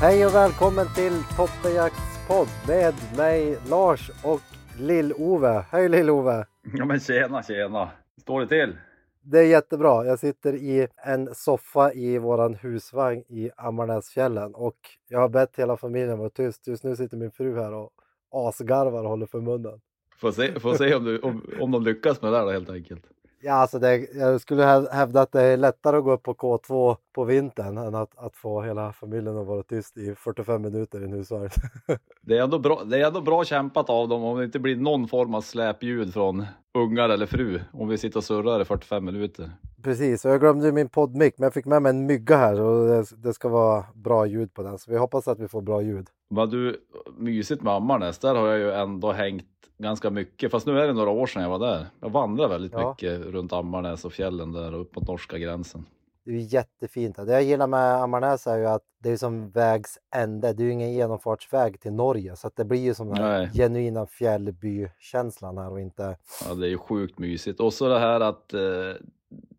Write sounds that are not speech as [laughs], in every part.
Hej och välkommen till Toppenjakts podd med mig Lars och Lill-Ove. Hej Lill-Ove! Ja men tjena tjena! Står det till? Det är jättebra. Jag sitter i en soffa i våran husvagn i Ammarnäsfjällen och jag har bett hela familjen vara tyst. Just nu sitter min fru här och asgarvar och håller för munnen. Får se, får se om, du, om, om de lyckas med det där då, helt enkelt. Ja, alltså det, jag skulle hä- hävda att det är lättare att gå upp på K2 på vintern än att, att få hela familjen att vara tyst i 45 minuter i en husvagn. [laughs] Det är, ändå bra, det är ändå bra kämpat av dem om det inte blir någon form av släpljud från ungar eller fru om vi sitter och surrar i 45 minuter. Precis, och jag glömde min poddmick men jag fick med mig en mygga här och det, det ska vara bra ljud på den så vi hoppas att vi får bra ljud. Vad du, mysigt med Ammarnäs, där har jag ju ändå hängt ganska mycket. Fast nu är det några år sedan jag var där. Jag vandrar väldigt Ja. mycket runt Ammarnäs och fjällen där och upp mot norska gränsen. Det är jättefint. Det jag gillar med Ammarnäs är ju att det är som vägs ände. Det är ju ingen genomfartsväg till Norge så att det blir ju som den här Nej. genuina fjällbykänslan här och inte... Ja, det är ju sjukt mysigt. Och så det här att eh,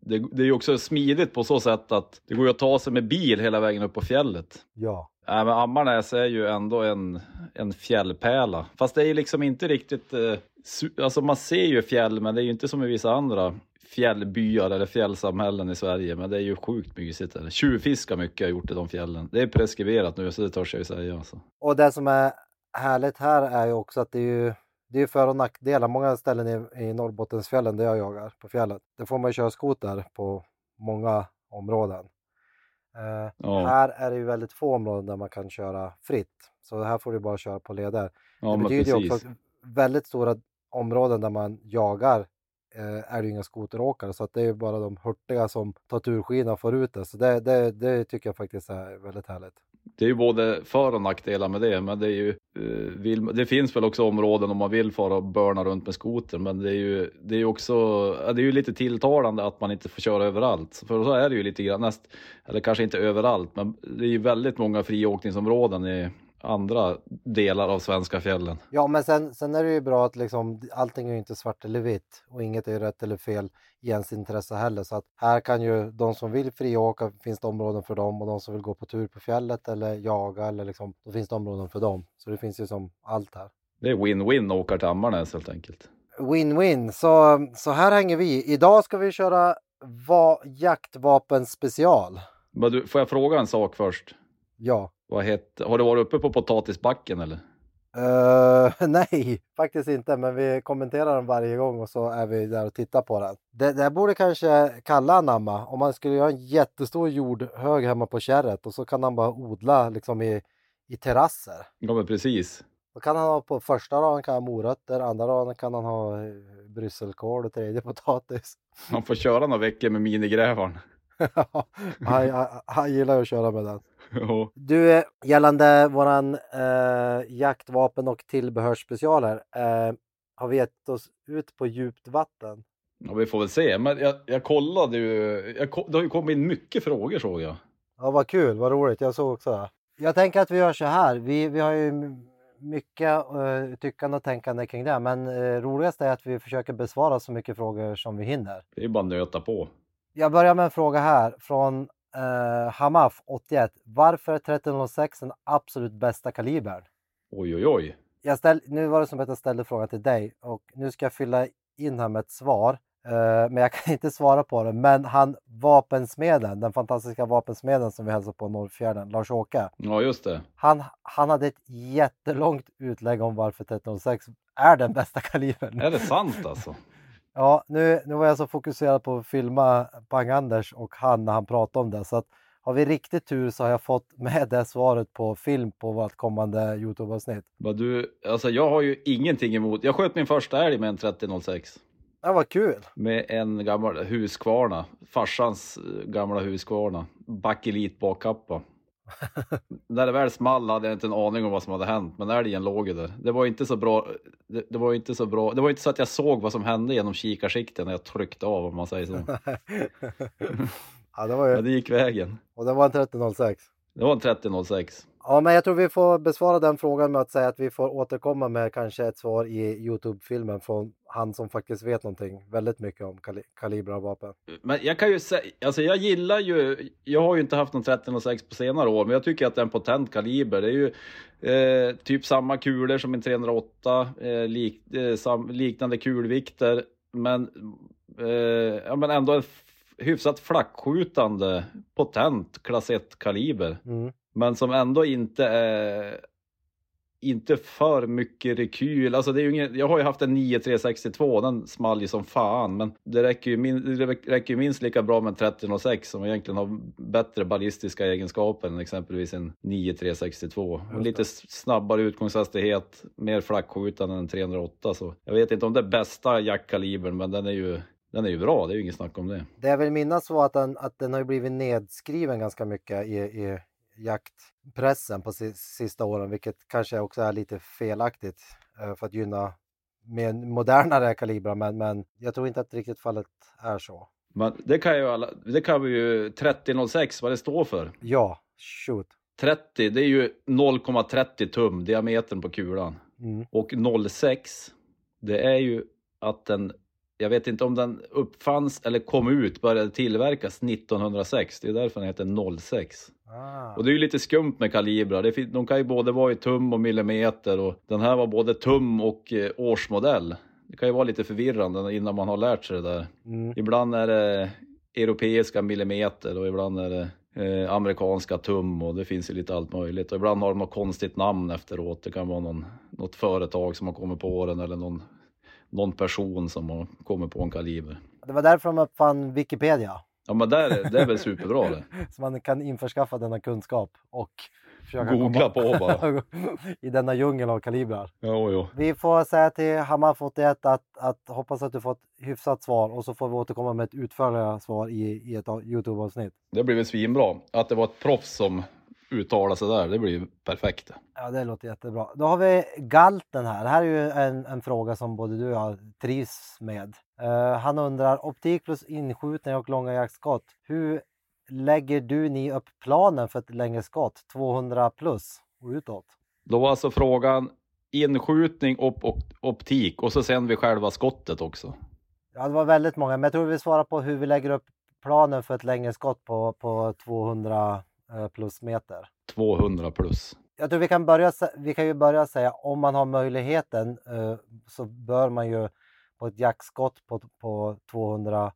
det, det är ju också smidigt på så sätt att det går ju att ta sig med bil hela vägen upp på fjället. Ja, Nej, men Ammarnäs är ju ändå en, en fjällpärla. Fast det är ju liksom inte riktigt... Eh, alltså man ser ju fjäll, men det är ju inte som i vissa andra fjällbyar eller fjällsamhällen i Sverige. Men det är ju sjukt mysigt. där. Tjuvfiska mycket har jag gjort i de fjällen. Det är preskriberat nu, så det törs jag ju säga. Alltså. och det som är härligt här är ju också att det är ju det är för och nackdelar. Många ställen i, i Norrbottensfjällen där jag jagar på fjället, där får man ju köra skoter på många områden. Eh, Ja. Här är det ju väldigt få områden där man kan köra fritt. Så här får du bara köra på leder. Ja, det betyder ju också att väldigt stora områden där man jagar eh, är det inga skoteråkare så att det är ju bara de hurtiga som tar turskina och får ut det. Så det, det, det tycker jag faktiskt är väldigt härligt. Det är ju både för och nackdelar med det, men det är ju, eh, vill, det finns väl också områden om man vill fara och börna runt med skoter, men det är ju, det är också, det är ju lite tilltalande att man inte får köra överallt. För så är det ju lite grann, näst, eller kanske inte överallt, men det är ju väldigt många friåkningsområden i andra delar av svenska fjällen. Ja men sen, sen är det ju bra att liksom allting är ju inte svart eller vitt och inget är rätt eller fel i ens intresse heller. Så att här kan ju de som vill friåka finns det områden för dem och de som vill gå på tur på fjället eller jaga eller liksom då finns det områden för dem. Så det finns ju som allt här. Det är win-win att åka till Ammarnäs helt enkelt. Win-win. Så, så här hänger vi. Idag ska vi köra va- jaktvapen special. Men du, får jag fråga en sak först? Ja. Vad heter, har du varit uppe på potatisbacken eller? Eh, [laughs] nej, faktiskt inte, men vi kommenterar den varje gång och så är vi där och tittar på den. Det, det borde kanske Kalle anamma. Om man skulle göra en jättestor jordhög hemma på kärret och så kan han bara odla liksom i, i terrasser. Ja men precis. Då kan han ha på första raden kan han ha morötter, andra raden kan han ha eh, brysselkål och tredje [laughs] potatis. Man får köra några veckor med minigrävaren. [laughs] han, han, han gillar att köra med den. [laughs] Ja. Du, eh, gällande våran eh, jaktvapen och tillbehörsspecialer. Eh, har vi gett oss ut på djupt vatten? Ja, vi får väl se. Men jag, jag kollade ju. Jag, det har ju kommit in mycket frågor såg jag. Ja, vad kul, vad roligt. Jag såg också det. Jag tänker att vi gör så här. Vi, vi har ju mycket uh, tyckande och tänkande kring det, men uh, roligast är att vi försöker besvara så mycket frågor som vi hinner. Det är bara nöta på. Jag börjar med en fråga här från uh, Hamaf 81. Varför är 1306 den absolut bästa kalibern? Oj, oj, oj. jag ställ, nu var det som att jag ställde frågan till dig och nu ska jag fylla in här med ett svar. Eh, men jag kan inte svara på det. Men han vapensmeden, den fantastiska vapensmeden som vi hälsar på Norrfjärden, Lars-Åke. Ja, just det. Han, han hade ett jättelångt utlägg om varför 1306 är den bästa kalibern. Är det sant alltså? Ja, nu, nu var jag så fokuserad på att filma Pang-Anders och han när han pratade om det. Så att har vi riktigt tur så har jag fått [laughs] med det svaret på film på vårt kommande Youtube-avsnitt. Du, alltså jag har ju ingenting emot. Jag sköt min första älg med en 3006. Ja, vad kul! Med en gammal Husqvarna, farsans eh, gamla Husqvarna. Bakelit bakkappa. När det väl small hade jag inte en aning om vad som hade hänt, men älgen låg ju där. Det var inte så bra. Det, det var inte så bra. Det var inte så att jag såg vad som hände genom kikarsikten när jag tryckte av om man säger så. [laughs] ja, det var ju... Ja, det gick vägen. Och det var en 3006. Det var en 3006. Ja, men jag tror vi får besvara den frågan med att säga att vi får återkomma med kanske ett svar i Youtube-filmen från han som faktiskt vet någonting väldigt mycket om kali kalibrar och vapen. Men jag kan ju säga, alltså jag gillar ju, jag har ju inte haft någon 1306 på senare år, men jag tycker att det är en potent kaliber. Det är ju eh, typ samma kulor som en 308, eh, lik, eh, sam, liknande kulvikter, men, eh, ja, men ändå en hyfsat flackskjutande, potent klass 1-kaliber. Mm. Men som ändå inte är inte för mycket rekyl. Alltså det är ju ingen, jag har ju haft en 9362, den small ju som fan, men det räcker ju, min, det räcker ju minst lika bra med en 3006 som egentligen har bättre ballistiska egenskaper än exempelvis en 9362. Och lite snabbare utgångshastighet, mer flackskjutande än en 308. Så jag vet inte om det är bästa jaktkalibern, men den är ju den är ju bra, det är ju inget snack om det. Det jag vill minnas var att den, att den har blivit nedskriven ganska mycket i, i jaktpressen på sista åren, vilket kanske också är lite felaktigt eh, för att gynna mer modernare kalibrar, men, men jag tror inte att riktigt fallet är så. Men det kan ju alla, det kan vi ju 3006 vad det står för. Ja, shoot. 30, det är ju 0,30 tum diametern på kulan. Mm. Och 06, det är ju att den jag vet inte om den uppfanns eller kom ut, började tillverkas 1906. Det är därför den heter 06. Ah. Och det är ju lite skumt med kalibrar. de kan ju både vara i tum och millimeter och den här var både tum och eh, årsmodell. Det kan ju vara lite förvirrande innan man har lärt sig det där. Mm. Ibland är det europeiska millimeter och ibland är det eh, amerikanska tum och det finns ju lite allt möjligt. Och ibland har de något konstigt namn efteråt. Det kan vara någon, något företag som har kommit på den eller någon någon person som har kommit på en kaliber. Det var därför de uppfann Wikipedia. Ja men där, det är väl superbra det. [laughs] Så man kan införskaffa denna kunskap och försöka Googla komma... på bara. [laughs] I denna djungel av kalibrar. Jo, jo. Vi får säga till Hammar 81 att, att hoppas att du fått hyfsat svar och så får vi återkomma med ett utförligare svar i, i ett Youtube-avsnitt. Det blir väl svinbra. Att det var ett proffs som uttala sig där, det blir perfekt. Ja, det låter jättebra. Då har vi galten här. Det här är ju en, en fråga som både du och jag trivs med. Uh, han undrar optik plus inskjutning och långa jaktskott. Hur lägger du ni upp planen för ett längre skott? 200 plus och utåt? Då var alltså frågan inskjutning och, och optik och så sen vid själva skottet också. Ja, det var väldigt många, men jag tror vi svarar på hur vi lägger upp planen för ett längre skott på, på 200 Eh, plus meter. 200 plus. Jag tror vi kan börja, vi kan ju börja säga om man har möjligheten eh, så bör man ju på ett jaktskott på, på 200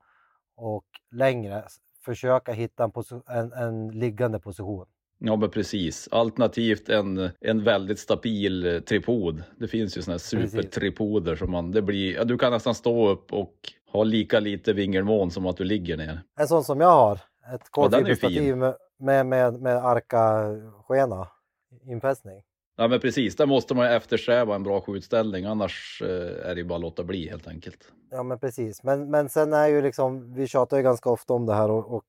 och längre försöka hitta en, en, en liggande position. Ja men precis, alternativt en, en väldigt stabil eh, tripod. Det finns ju sådana här supertripoder som man, det blir, ja, du kan nästan stå upp och ha lika lite vingelmån som att du ligger ner. En sån som jag har, ett kolfiberstativ med, med, med, med arka-skena, infästning. Ja men precis, där måste man ju eftersträva en bra skjutställning annars eh, är det ju bara att låta bli helt enkelt. Ja men precis, men, men sen är ju liksom, vi tjatar ju ganska ofta om det här och, och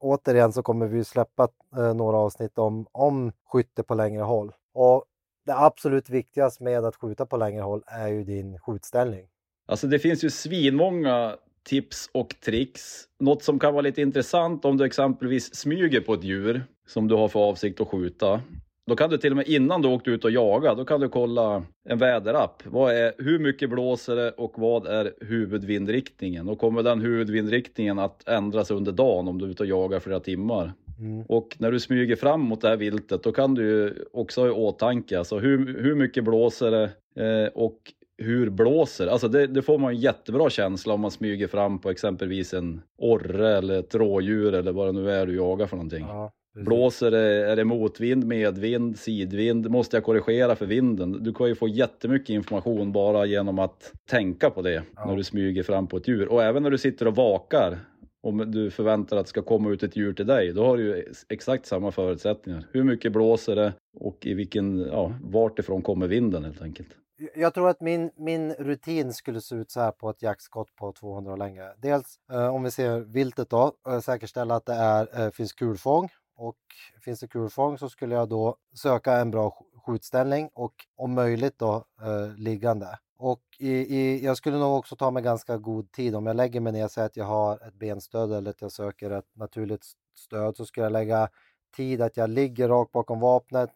återigen så kommer vi släppa eh, några avsnitt om, om skytte på längre håll. Och det absolut viktigaste med att skjuta på längre håll är ju din skjutställning. Alltså det finns ju svinmånga tips och tricks. Något som kan vara lite intressant om du exempelvis smyger på ett djur som du har för avsikt att skjuta. Då kan du till och med innan du åkt ut och jagat, då kan du kolla en väderapp. Vad är, hur mycket blåser det och vad är huvudvindriktningen? Och kommer den huvudvindriktningen att ändras under dagen om du är ute och jagar flera timmar? Mm. Och när du smyger fram mot det här viltet, då kan du också ha i åtanke, alltså hur, hur mycket blåser det eh, och hur blåser alltså det? Det får man en jättebra känsla om man smyger fram på exempelvis en orre eller ett rådjur eller vad det nu är du jagar för någonting. Ja, blåser det, är det motvind, medvind, sidvind? Måste jag korrigera för vinden? Du kan ju få jättemycket information bara genom att tänka på det ja. när du smyger fram på ett djur. Och även när du sitter och vakar om du förväntar att det ska komma ut ett djur till dig, då har du ju exakt samma förutsättningar. Hur mycket blåser det och i vilken, ja, vart ifrån kommer vinden helt enkelt. Jag tror att min, min rutin skulle se ut så här på ett jaktskott på 200 längre. Dels eh, om vi ser viltet då, eh, säkerställa att det är, eh, finns kulfång och finns det kulfång så skulle jag då söka en bra skjutställning och om möjligt då eh, liggande. Och i, i, jag skulle nog också ta mig ganska god tid. Om jag lägger mig ner säger att jag har ett benstöd eller att jag söker ett naturligt stöd så ska jag lägga tid att jag ligger rakt bakom vapnet.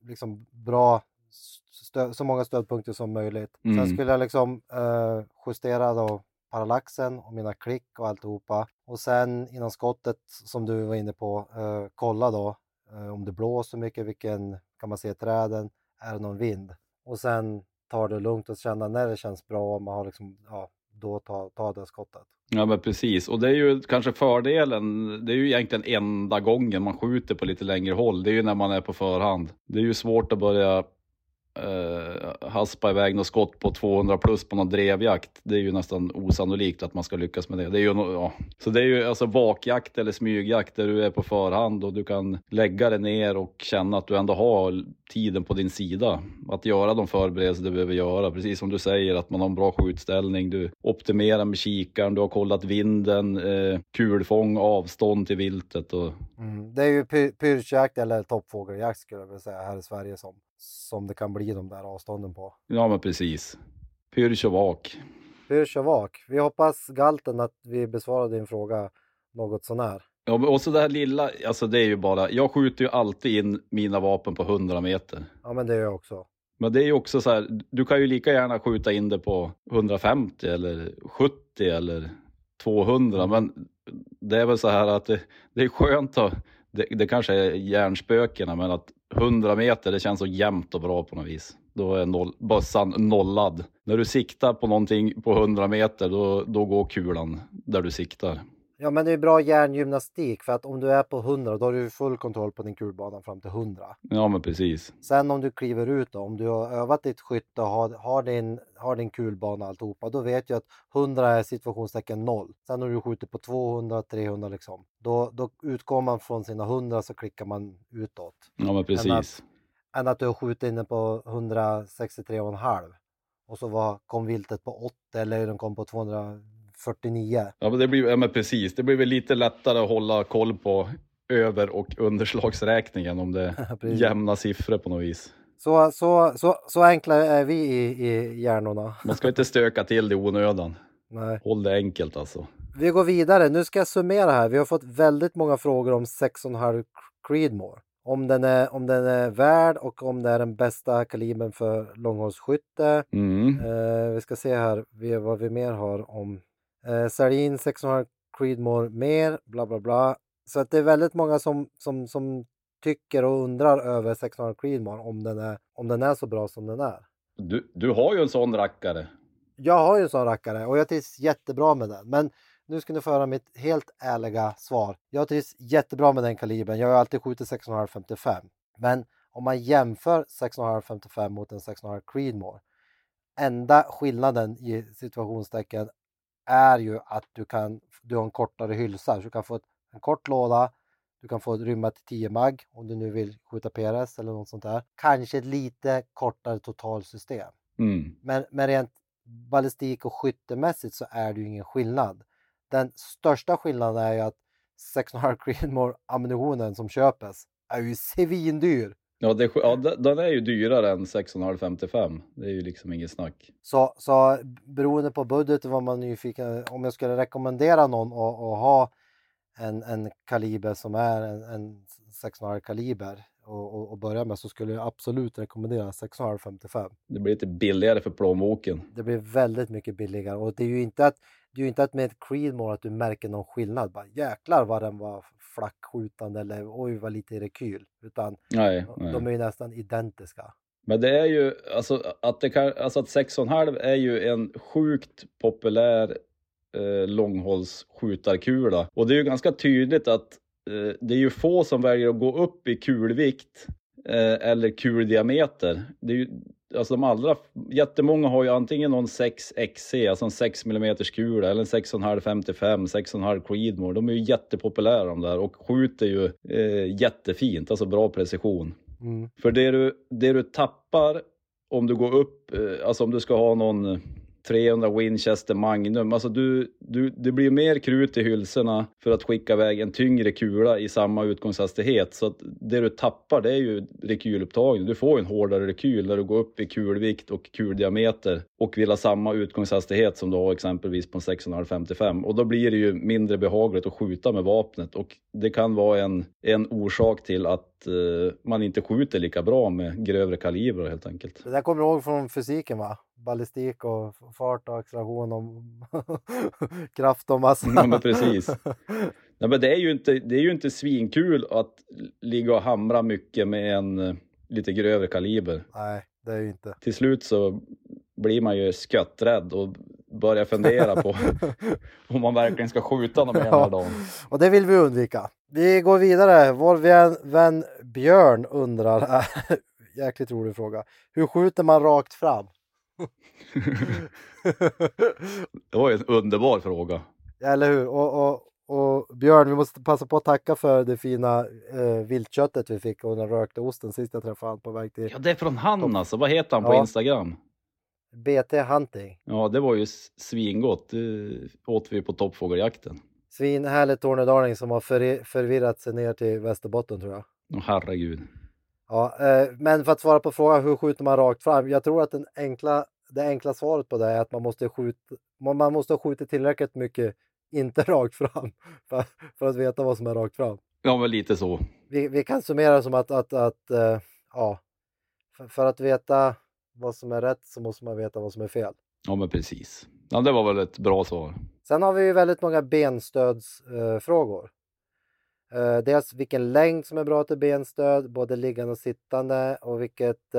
Liksom bra, så många stödpunkter som möjligt. Mm. Sen skulle jag liksom eh, justera då parallaxen och mina klick och alltihopa. Och sen innan skottet som du var inne på, eh, kolla då eh, om det blåser mycket, vilken kan man se träden, är det någon vind? Och sen ta det lugnt och känna när det känns bra, man har liksom, ja, då ta, ta det skottet. Ja men precis, och det är ju kanske fördelen, det är ju egentligen enda gången man skjuter på lite längre håll, det är ju när man är på förhand. Det är ju svårt att börja eh, haspa iväg något skott på 200 plus på någon drevjakt. Det är ju nästan osannolikt att man ska lyckas med det. det är ju no ja. Så det är ju alltså vakjakt eller smygjakt där du är på förhand och du kan lägga dig ner och känna att du ändå har tiden på din sida. Att göra de förberedelser du behöver göra. Precis som du säger att man har en bra skjutställning. Du optimerar med kikaren, du har kollat vinden, eh, kulfång, avstånd till viltet. Och... Mm. Det är ju py pyrschjakt eller toppfågeljakt skulle jag vilja säga här i Sverige som som det kan bli de där avstånden på. Ja, men precis. Pyrsch och vak. Pyrsch och vak. Vi hoppas Galten att vi besvarade din fråga något sånär. Ja, och så det här lilla, alltså det är ju bara, jag skjuter ju alltid in mina vapen på 100 meter. Ja, men det gör jag också. Men det är ju också så här, du kan ju lika gärna skjuta in det på 150 eller 70 eller 200, mm. men det är väl så här att det, det är skönt att, det, det kanske är hjärnspökena, men att 100 meter, det känns så jämnt och bra på något vis. Då är noll, bössan nollad. När du siktar på någonting på 100 meter, då, då går kulan där du siktar. Ja, men det är bra hjärngymnastik för att om du är på 100 då har du full kontroll på din kulbana fram till 100. Ja, men precis. Sen om du kliver ut då, om du har övat ditt skytte och har, har, din, har din kulbana alltihopa, då vet jag att 100 är situationstecken 0. Sen när du skjuter på 200, 300 liksom, då, då utgår man från sina 100 så klickar man utåt. Ja, men precis. Än att, än att du har skjutit inne på 163,5 och så var, kom viltet på 80 eller den kom på 200 49. Ja, men det blir, ja, men precis. Det blir väl lite lättare att hålla koll på över och underslagsräkningen om det [laughs] är jämna siffror på något vis. Så, så, så, så enkla är vi i, i hjärnorna. Man ska inte stöka till det i onödan. [laughs] Nej. Håll det enkelt alltså. Vi går vidare. Nu ska jag summera här. Vi har fått väldigt många frågor om 6,5 Creedmoor. Om den, är, om den är värd och om det är den bästa kalibern för långhållsskytte. Mm. Eh, vi ska se här vad vi mer har om Eh, sälj in 600 Creedmore mer, bla bla bla. Så att det är väldigt många som, som, som tycker och undrar över 600 Creedmore om den är, om den är så bra som den är. Du, du har ju en sån rackare. Jag har ju en sån rackare och jag trivs jättebra med den. Men nu ska ni få höra mitt helt ärliga svar. Jag trivs jättebra med den kalibern. Jag har alltid skjutit 655. Men om man jämför 655 mot en 600 Creedmore. Enda skillnaden i situationstecken är ju att du kan, du har en kortare hylsa, så du kan få ett, en kort låda, du kan få ett rymma till 10 mag om du nu vill skjuta PRS eller något sånt där. Kanske ett lite kortare totalsystem. Mm. Men, men rent ballistik och skyttemässigt så är det ju ingen skillnad. Den största skillnaden är ju att 6,5 Creedmoor ammunitionen som köpes är ju svindyr. Ja, det, ja, den är ju dyrare än 6,555. Det är ju liksom inget snack. Så, så beroende på budget var man nyfiken, om jag skulle rekommendera någon att, att ha en, en kaliber som är en, en 6,5 kaliber och, och, och börja med så skulle jag absolut rekommendera 6,5-55. Det blir lite billigare för plånboken. Det blir väldigt mycket billigare och det är ju inte att det är ju inte att med ett Creedmoor att du märker någon skillnad. Bara, jäklar vad den var flackskjutande eller oj vad lite rekyl. Utan Nej, nej. de är ju nästan identiska. Men det är ju, alltså att, det kan, alltså att 6,5 är ju en sjukt populär eh, långhållsskjutarkula. Och det är ju ganska tydligt att eh, det är ju få som väljer att gå upp i kulvikt eh, eller kuldiameter. Det är ju, alltså de allra, jättemånga har ju antingen någon 6 XC, alltså en 6 mm kula, eller en 6,5 55, 6,5 Creedmoor. De är ju jättepopulära de där och skjuter ju eh, jättefint, alltså bra precision. Mm. För det du, det du tappar om du går upp, eh, alltså om du ska ha någon 300 Winchester Magnum, alltså du, du, det blir mer krut i hylsorna för att skicka iväg en tyngre kula i samma utgångshastighet. Så att det du tappar det är ju rekylupptagning. Du får en hårdare rekyl när du går upp i kulvikt och kuldiameter och vill ha samma utgångshastighet som du har exempelvis på en 6,55 och då blir det ju mindre behagligt att skjuta med vapnet och det kan vara en, en orsak till att eh, man inte skjuter lika bra med grövre kalibrar helt enkelt. Det där kommer du ihåg från fysiken va? Ballistik och fart och acceleration och [laughs] kraft och massa. Ja, men precis. [laughs] Nej, men det är ju inte, det är ju inte svinkul att ligga och hamra mycket med en eh, lite grövre kaliber. Nej, det är ju inte. Till slut så blir man ju skötträdd och börjar fundera på [laughs] om man verkligen ska skjuta någon mer här dagen. Och det vill vi undvika. Vi går vidare. Vår vän, vän Björn undrar, jäkligt rolig fråga. Hur skjuter man rakt fram? [laughs] Det var ju en underbar fråga. Eller hur? Och, och, och Björn, vi måste passa på att tacka för det fina eh, viltköttet vi fick och den rökta osten sist jag träffade honom på väg till Ja, det är från han alltså. Vad heter han på Ja. Instagram? BT Hunting. Ja, det var ju svingott. Det åt vi på toppfågeljakten. Svinhärlig tornedaling som har för, förvirrat sig ner till Västerbotten tror jag. Åh herregud. Ja, eh, men för att svara på frågan hur skjuter man rakt fram? Jag tror att den enkla, det enkla svaret på det är att man måste skjuta, man måste ha skjutit tillräckligt mycket, inte [laughs] rakt fram, för, för att veta vad som är rakt fram. Ja, men lite så. Vi, vi kan summera som att, att, att eh, ja, för, för att veta vad som är rätt så måste man veta vad som är fel. Ja, men precis. Ja, det var väl ett bra svar. Sen har vi ju väldigt många benstödsfrågor. Eh, frågor. eh, dels vilken längd som är bra till benstöd, både liggande och sittande och vilket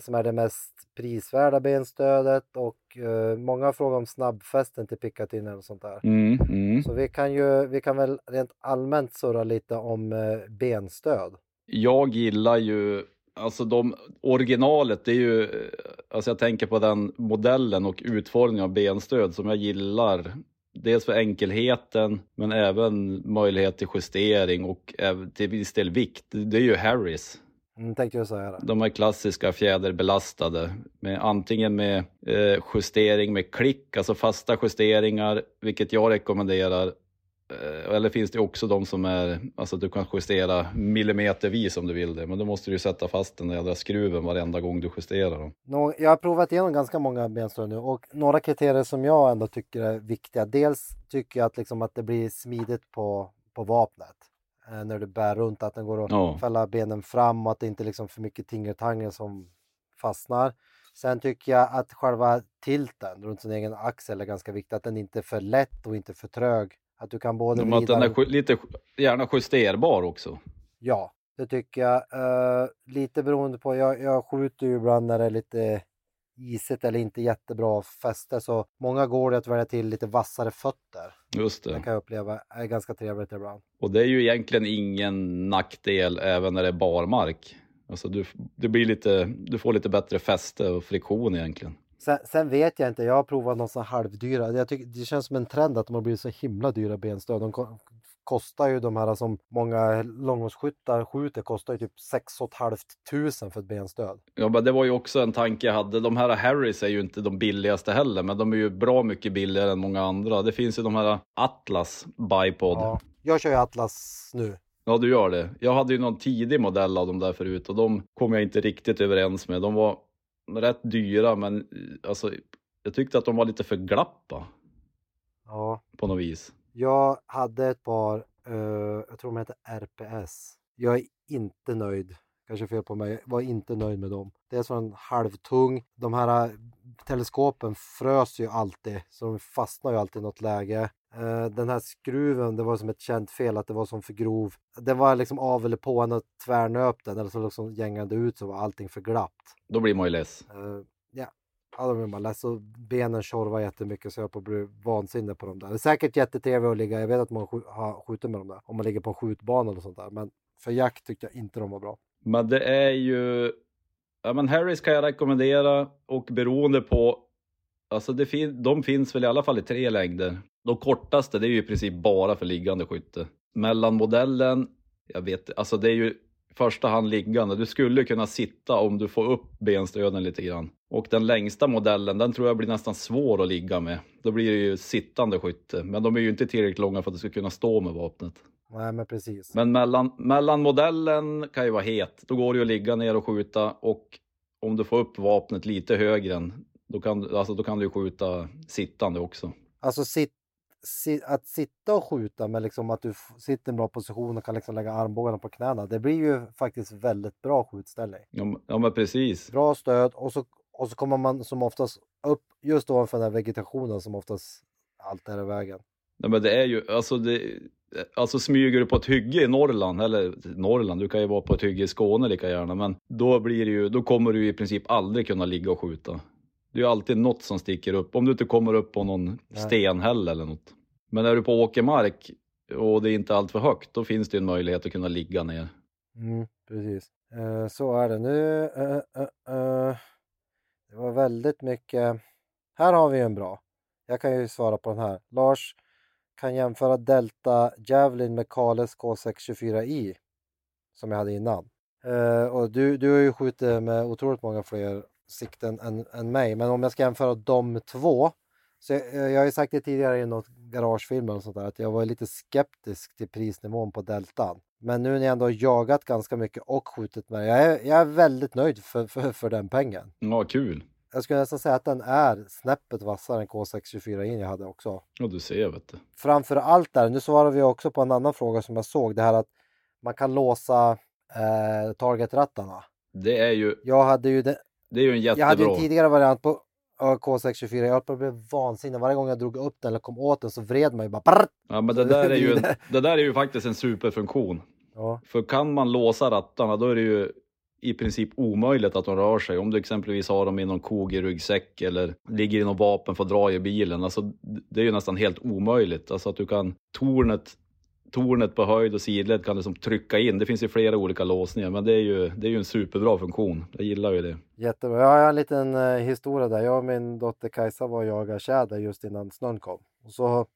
som är det mest prisvärda benstödet och eh, många frågar om snabbfästen till Picatinny och sånt där. Mm, mm. Så vi kan ju, vi kan väl rent allmänt surra lite om eh, benstöd. Jag gillar ju, alltså de originalet, det är ju, eh, alltså jag tänker på den modellen och utformningen av benstöd som jag gillar. Dels för enkelheten, men även möjlighet till justering och till viss del vikt. Det är ju Harris. Mm, tänkte jag säga det. De här klassiska fjäderbelastade, med, antingen med eh, justering med klick, alltså fasta justeringar, vilket jag rekommenderar. Eh, eller finns det också de som är, alltså du kan justera millimetervis om du vill det, men då måste du sätta fast den där jädra skruven varenda gång du justerar dem. Nå, jag har provat igenom ganska många benstöd nu och några kriterier som jag ändå tycker är viktiga. Dels tycker jag att, liksom att det blir smidigt på, på vapnet när du bär runt, att den går att Ja. fälla benen fram och att det inte liksom för mycket tingeltangel som fastnar. Sen tycker jag att själva tilten runt sin egen axel är ganska viktig, att den inte är för lätt och inte för trög. Att du kan både Men att den vrida är lite, gärna justerbar också. Ja, det tycker jag. Eh, lite beroende på, jag, jag skjuter ju ibland när det är lite isigt eller inte jättebra fäste så många går det att välja till lite vassare fötter. Just Det det. kan jag uppleva är ganska trevligt ibland. Och det är ju egentligen ingen nackdel även när det är barmark. Alltså du, det blir lite, du får lite bättre fäste och friktion egentligen. Sen, sen vet jag inte, jag har provat någon sån halvdyra. Jag tycker, det känns som en trend att de har blivit så himla dyra benstöd. De kostar ju de här som många långhållsskyttar skjuter kostar ju typ 6 500 för ett benstöd. Ja, men det var ju också en tanke jag hade. De här Harris är ju inte de billigaste heller, men de är ju bra mycket billigare än många andra. Det finns ju de här Atlas Bipod. Ja, Ja. jag kör ju Atlas nu. du gör det. Jag hade ju någon tidig modell av dem där förut och de kom jag inte riktigt överens med. De var rätt dyra, men eh, alltså, jag tyckte att de var lite för glappa Ja, på något vis. Jag hade ett par, eh, jag tror de heter RPS. Jag är inte nöjd. Kanske fel på mig. Jag var inte nöjd med dem. Dels var den halvtung. De här teleskopen frös ju alltid så de fastnar ju alltid i något läge. Den här skruven, det var som ett känt fel att det var som för grov. Den var liksom av eller på och tvärnöp den eller så liksom gängade ut så var allting för glappt. Då blir man ju less. Ja, de är bara less och benen tjorvar jättemycket så jag på bli vansinnig på dem där. Det är säkert jättetrevligt att ligga, jag vet att man har skjutit med dem där, om man ligger på en skjutbana eller sånt där. Men för jakt tyckte jag inte de var bra. Men det är ju, ja men Harris kan jag rekommendera och beroende på, alltså det fin, de finns väl i alla fall i tre längder. De kortaste det är ju i princip bara för liggande skytte. Mellanmodellen, jag vet alltså det är ju första hand liggande. Du skulle kunna sitta om du får upp benstöden lite grann. Och den längsta modellen, den tror jag blir nästan svår att ligga med. Då blir det ju sittande skytte, men de är ju inte tillräckligt långa för att du ska kunna stå med vapnet. Nej, men precis. Men mellan, mellanmodellen kan ju vara het. Då går det ju att ligga ner och skjuta och om du får upp vapnet lite högre än, då kan, alltså, då kan du skjuta sittande också. Alltså sit, att sitta och skjuta med liksom att du sitter i en bra position och kan liksom lägga armbågarna på knäna. Det blir ju faktiskt väldigt bra skjutställning. Ja, ja men precis. Bra stöd och så, och så kommer man som oftast upp just ovanför den här vegetationen som oftast allt är i vägen. Nej, men det är ju, alltså, det, alltså smyger du på ett hygge i Norrland, eller Norrland, du kan ju vara på ett hygge i Skåne lika gärna, men då blir det ju, då kommer du i princip aldrig kunna ligga och skjuta. Det är ju alltid något som sticker upp, om du inte kommer upp på någon stenhäll eller något. Men är du på åkermark och det är inte allt för högt, då finns det en möjlighet att kunna ligga ner. Mm, precis, uh, så är det. Nu, uh, uh, det var väldigt mycket. Här har vi en bra. Jag kan ju svara på den här. Lars kan jämföra Delta Javelin med Kales K624i som jag hade innan. Eh, och du, du har ju skjutit med otroligt många fler sikten än, än mig, men om jag ska jämföra de två så jag, jag har ju sagt det tidigare i något garagefilm och sånt där att jag var lite skeptisk till prisnivån på Deltan. Men nu när jag ändå har jagat ganska mycket och skjutit med jag är, jag är väldigt nöjd för, för, för den pengen. Ja, kul. Jag skulle nästan säga att den är snäppet vassare än K624 in jag hade också. Ja, du ser vet du. Framför allt där, nu svarar vi också på en annan fråga som jag såg, det här att man kan låsa eh, targetrattarna. Det är ju... Jag hade ju det. Det är ju en jättebra. Jag hade en tidigare variant på K624. Jag höll på att bli vansinnig. Varje gång jag drog upp den eller kom åt den så vred man ju bara. Brrrt! Ja, men det där, är ju en, det där är ju faktiskt en superfunktion. Ja. För kan man låsa rattarna då är det ju i princip omöjligt att de rör sig. Om du exempelvis har dem i någon kog i ryggsäck eller ligger i något vapen för att dra i bilen. Alltså, det är ju nästan helt omöjligt. Alltså att du kan tornet tornet på höjd och sidled kan du som trycka in. Det finns ju flera olika låsningar, men det är ju, det är ju en superbra funktion. Jag gillar ju det. Jättebra. Jag har en liten eh, historia där. Jag och min dotter Kajsa var och jagade tjäder just innan snön kom. Och så,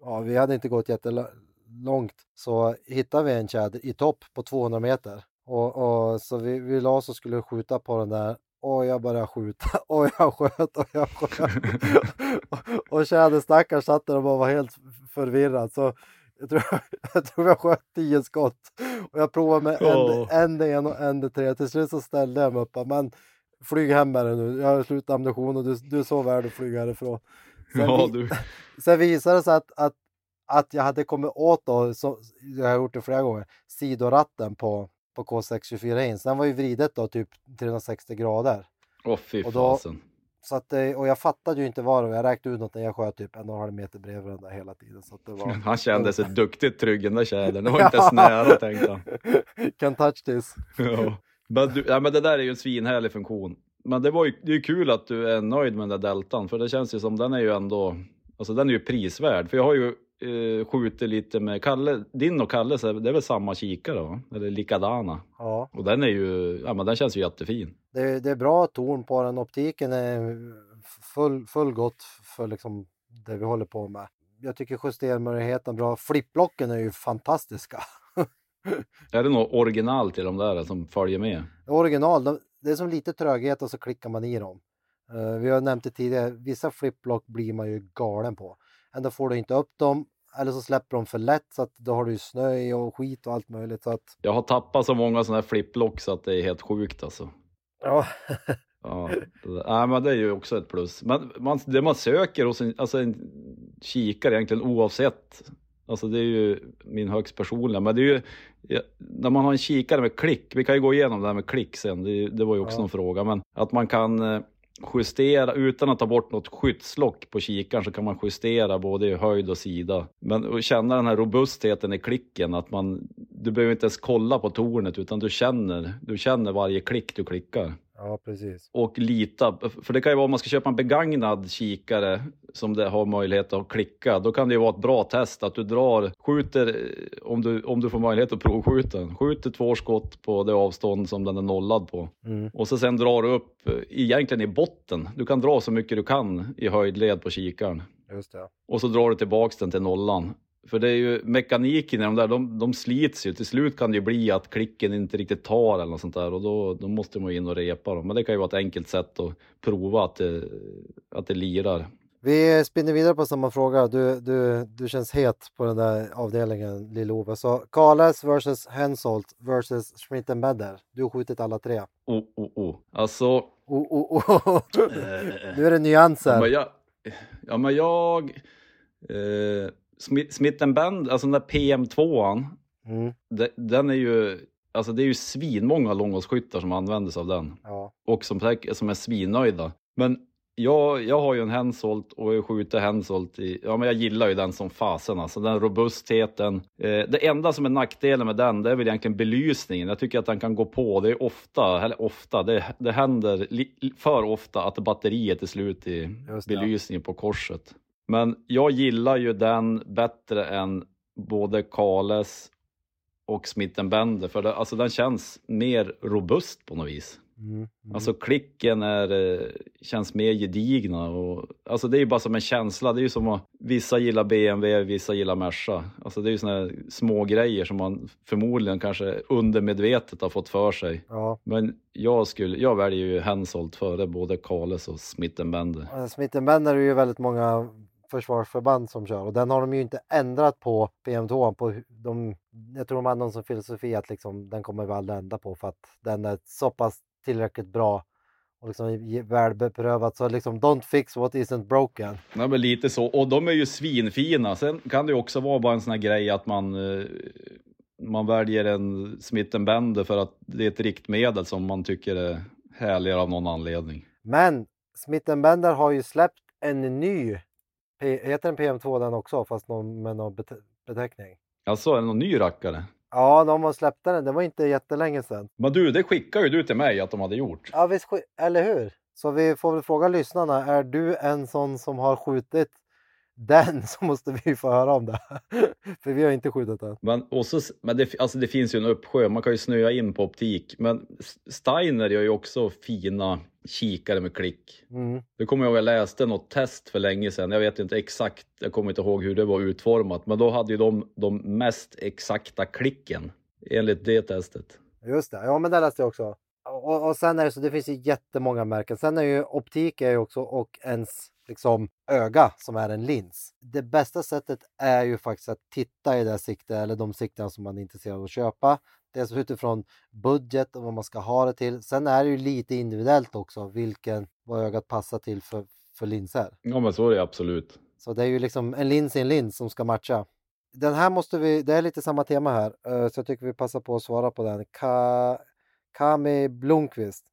ja, vi hade inte gått jättelångt så hittade vi en tjäder i topp på 200 meter. Och, och så vi, vi la oss och skulle skjuta på den där och jag började skjuta [laughs] och jag sköt och jag sköt. [laughs] och, och tjäderstackaren satt där och bara var helt förvirrad. Så jag tror, [laughs] jag tror jag sköt tio skott. Och jag provade med oh. en, en och en tre. Till slut så ställde jag mig upp. Men flyg hem med det nu. Jag har slut ammunition och du, du är så värd att flyga härifrån. Sen, ja, du. [laughs] sen visade det sig att, att, att jag hade kommit åt då, så, jag har gjort det flera gånger, sidoratten på, på K624 in. Så den var ju vridet då typ 360 grader. Åh oh, fy fasen. Så att, eh, och jag fattade ju inte var. Jag räknade ut något när jag sköt typ en och en halv meter bredvid den där hela tiden. Så det var... [laughs] Han kände sig duktigt trygg den där tjädern. Det var inte ens nära tänkte han. Can touch this. ja. Men, du, ja, men det där är ju en svinhärlig funktion. Men det var ju det är kul att du är nöjd med den där deltan. För det känns ju som den är ju ändå, alltså den är ju prisvärd. För jag har ju eh, skjutit lite med Kalle, din och Kalles, det är väl samma kikare va? Eller likadana. Ja. Och den är ju, ja men den känns ju jättefin. Det, det är bra torn på den, optiken är full, full gott för liksom det vi håller på med. Jag tycker justermöjligheten är bra. Flipplocken är ju fantastiska. [laughs] är det något original till de där som följer med? Original, de, det är som lite tröghet och så klickar man i dem. Uh, vi har nämnt det tidigare, vissa flipplock blir man ju galen på. Ändå får du inte upp dem eller så släpper de för lätt så att då har du snö och skit och allt möjligt. Så att... Jag har tappat så många sådana här flipplock så att det är helt sjukt alltså. Ja. [laughs] ja, Nej, men det är ju också ett plus. Men man, det man söker hos en, alltså en kikare egentligen oavsett Alltså det är ju min högst personliga. Men det är ju, när man har en kikare med klick, vi kan ju gå igenom det här med klick sen, det, det var ju också Ja. en fråga, men att man kan eh, justera, utan att ta bort något skyddslock på kikaren så kan man justera både i höjd och sida. Men att känna den här robustheten i klicken, att man, du behöver inte ens kolla på tornet utan du känner, du känner varje klick du klickar Ja, precis. och lita. För det kan ju vara om man ska köpa en begagnad kikare som det har möjlighet att klicka. Då kan det ju vara ett bra test att du drar, skjuter, eh, om du, om du får möjlighet att provskjuta den, skjuter två skott på det avstånd som den är nollad på. Mm. Och så sen drar du upp, eh, egentligen i botten. Du kan dra så mycket du kan i höjdled på kikaren. Just det. Och så drar du tillbaks den till nollan. För det är ju mekaniken i de där, de, de slits ju. Till slut kan det ju bli att klicken inte riktigt tar eller något sånt där och då, då måste man ju in och repa dem. Men det kan ju vara ett enkelt sätt att prova att det, att det lirar. Vi spinner vidare på samma fråga. Du, du, du känns het på den där avdelningen, Lill-Ove. Så Karles versus Hensoldt versus Schmittenbender. Du har skjutit alla tre. Oh, oh, oh. Alltså, Oh, oh, oh. [laughs] nu är det nyanser. men jag, ja men jag, eh, Smith, Band, alltså den där PM2an, Mm, den är ju, alltså det är ju svinmånga långhållsskyttar som använder sig av den. ja. och som, som är svinnöjda. Men jag, jag har ju en Hensoldt och jag skjuter Hensoldt i, ja men jag gillar ju den som fasen alltså, den robustheten. Eh, det enda som är nackdelen med den, det är väl egentligen belysningen. Jag tycker att den kan gå på, det är ofta, eller ofta, det, det händer li, för ofta att batteriet är slut i belysningen på korset. Men jag gillar ju den bättre än både Kales och Smith Bender för det, alltså den känns mer robust på något vis. Mm, mm. Alltså klicken är, eh, känns mer gedigna och alltså det är ju bara som en känsla. Det är ju som att vissa gillar BMW, vissa gillar Merca. Alltså det är ju såna små grejer som man förmodligen kanske undermedvetet har fått för sig. ja. Men jag, skulle, jag väljer ju Hensoldt före både Kales och Smith Bender. Eh, Schmittenbender är ju väldigt många försvarsförband som kör och den har de ju inte ändrat på PM2. På hu- de, jag tror de hade någon som filosofi att liksom, den kommer vi aldrig ändra på för att den är så pass tillräckligt bra och liksom ge- välbeprövat. Så liksom don't fix what isn't broken. Ja, men lite så. Och de är ju svinfina. Sen kan det ju också vara bara en sån här grej att man, eh, man väljer en Smith Bender för att det är ett riktmedel som man tycker är härligare av någon anledning. Men Schmittenbender har ju släppt en ny, P- heter den PM2 den också fast någon, med någon bete- beteckning? Alltså, är det någon ny rackare? Ja, de har släppt den. Det var inte jättelänge sedan. Men du, det skickade ju du till mig att de hade gjort. Ja, visst, eller hur? Så vi får väl fråga lyssnarna, är du en sån som har skjutit den [laughs] så måste vi få höra om det. [laughs] För vi har inte skjutit den. Men, och så, men det, alltså det finns ju en uppsjö, man kan ju snöa in på optik. Men Steiner gör ju också fina kikare med klick. Mm. Det kommer jag ihåg, jag läste något test för länge sedan. Jag vet inte exakt, jag kommer inte ihåg hur det var utformat. Men då hade ju de de mest exakta klicken enligt det testet. Just det, ja men det läste jag också. Och, och sen är det så, det finns ju jättemånga märken. Sen är ju optik är ju också och ens liksom öga som är en lins. Det bästa sättet är ju faktiskt att titta i det sikte eller de sikten som man är intresserad av att köpa. Dels utifrån budget och vad man ska ha det till. Sen är det ju lite individuellt också vilken, vad ögat passar till för, för linser. Ja men så är det absolut. Så det är ju liksom en lins i en lins som ska matcha. Den här måste vi, det är lite samma tema här, eh, så jag tycker vi passar på att svara på den. Ka, Kami Blomqvist.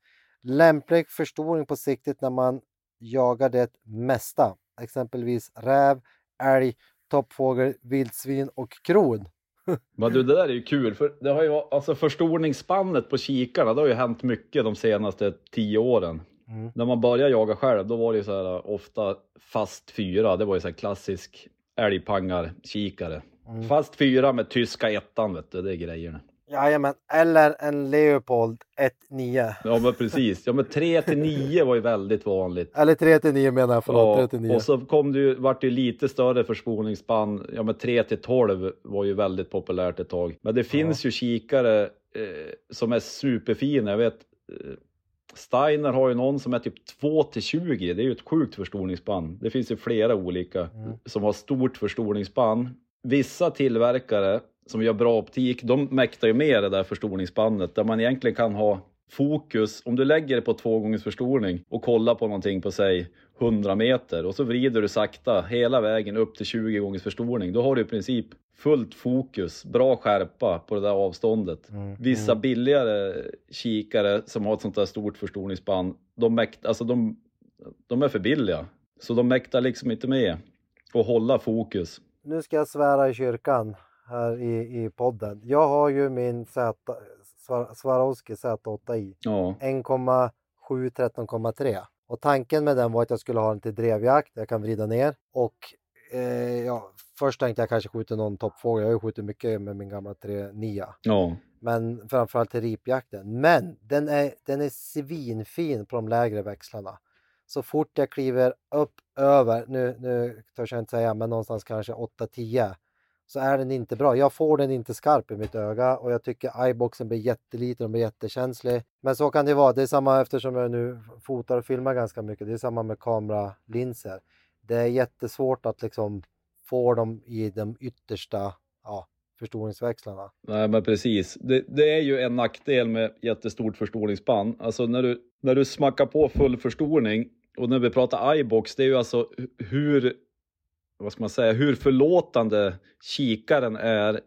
Lämplig förstoring på siktet när man jagar det mesta, exempelvis räv, älg, toppfågel, vildsvin och kron. [laughs] Men du, det där är ju kul, för det har ju, alltså förstoringspannet på kikarna, det har ju hänt mycket de senaste tio åren. Mm. När man började jaga själv, då var det ju så här ofta fast fyra, det var ju så här klassisk älgpangar-kikare. Mm. Fast fyra med tyska ettan, vet du, det är grejerna. Jajamän, eller en Leopold 1-9. Ja men precis, ja men 3 till 9 var ju väldigt vanligt. Eller 3-9 menar jag, förlåt. Ja, 3 9. och så kom det ju, vart det ju lite större försponingsspann. Ja men 3 till 12 var ju väldigt populärt ett tag. Men det finns ju kikare eh, som är superfina. Jag vet eh, Steiner har ju någon som är typ 2 till 20. Det är ju ett sjukt förstoringspann. Det finns ju flera olika Mm. som har stort förstoringspann. Vissa tillverkare som gör bra optik, de mäktar ju med det där förstoringspannet där man egentligen kan ha fokus, om du lägger det på två gångers förstoring och kollar på någonting på säg 100 meter och så vrider du sakta hela vägen upp till 20 gångers förstoring. Då har du i princip fullt fokus, bra skärpa på det där avståndet. Mm. Vissa mm. billigare kikare som har ett sånt där stort förstoringsband, de, mäkt, alltså de, de är för billiga. Så de mäktar liksom inte med att hålla fokus. Nu ska jag svära i kyrkan här i, i podden. Jag har ju min Z, Swarovski Z8i. Ja. 1,7 13,3. Och tanken med den var att jag skulle ha den till drevjakt, jag kan vrida ner. Och eh, ja, först tänkte jag kanske skjuta någon toppfågel, jag har ju skjutit mycket med min gamla 3.9. Ja. Men framförallt till ripjakten. Men den är, den är svinfin på de lägre växlarna. Så fort jag kliver upp över, nu, nu törs jag inte säga, men någonstans kanske 8-10 så är den inte bra. Jag får den inte skarp i mitt öga och jag tycker iBoxen blir jätteliten och blir jättekänslig. Men så kan det vara. Det är samma eftersom jag nu fotar och filmar ganska mycket. Det är samma med kameralinser. Det är jättesvårt att liksom få dem i de yttersta ja, förstoringsväxlarna. Nej men precis. Det, det, är ju en nackdel med jättestort förstoringsband. Alltså när du, när du smackar på full förstoring och när vi pratar iBox, det är ju alltså hur vad ska man säga, hur förlåtande kikaren är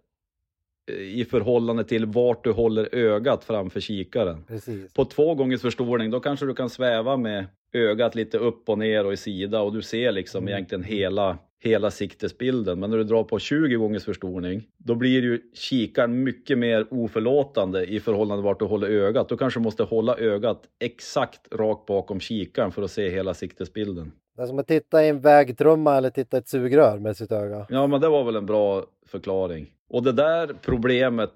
eh, i förhållande till vart du håller ögat framför kikaren. Precis. På två gångers förstoring, då kanske du kan sväva med ögat lite upp och ner och i sida och du ser liksom mm. egentligen hela, hela siktesbilden. Men när du drar på 20 gångers förstoring, då blir ju kikaren mycket mer oförlåtande i förhållande till vart du håller ögat. Då kanske du måste hålla ögat exakt rakt bakom kikaren för att se hela siktesbilden. Det är som att titta i en vägtrumma eller titta i ett sugrör med sitt öga. Ja, men det var väl en bra förklaring. Och det där problemet,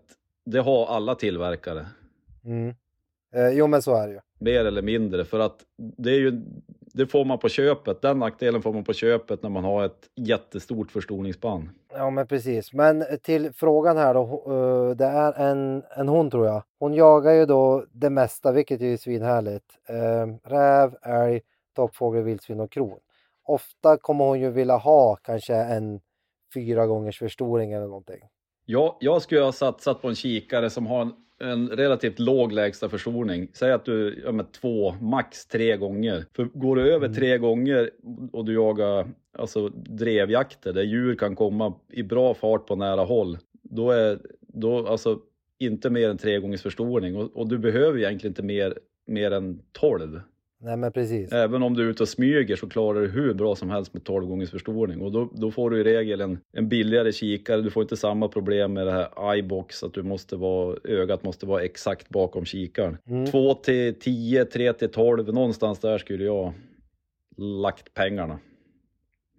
det har alla tillverkare. Mm. Eh, jo, men så är det ju. Mer eller mindre, för att det är ju, det får man på köpet. Den nackdelen får man på köpet när man har ett jättestort förstoringsband. Ja, men precis. Men till frågan här då. Eh, det är en, en hon tror jag. Hon jagar ju då det mesta, vilket är svinhärligt. Eh, räv, älg, toppfågel, vildsvin och kron. Ofta kommer hon ju vilja ha kanske en fyra gångers förstoring eller någonting. Ja, jag skulle ha satsat på en kikare som har en, en relativt låg lägsta förstoring. Säg att du, ja med två, max tre gånger. För går du över mm. tre gånger och du jagar alltså drevjakter där djur kan komma i bra fart på nära håll, då är då alltså inte mer än tre gångers förstoring och, och du behöver egentligen inte mer, mer än 12. Nej men precis. Även om du är ute och smyger så klarar du hur bra som helst med 12 gångers förstoring och då, då får du i regel en, en billigare kikare. Du får inte samma problem med det här iBox att du måste vara, ögat måste vara exakt bakom kikaren. Mm. 2 till 10, 3 till 12, någonstans där skulle jag lagt pengarna.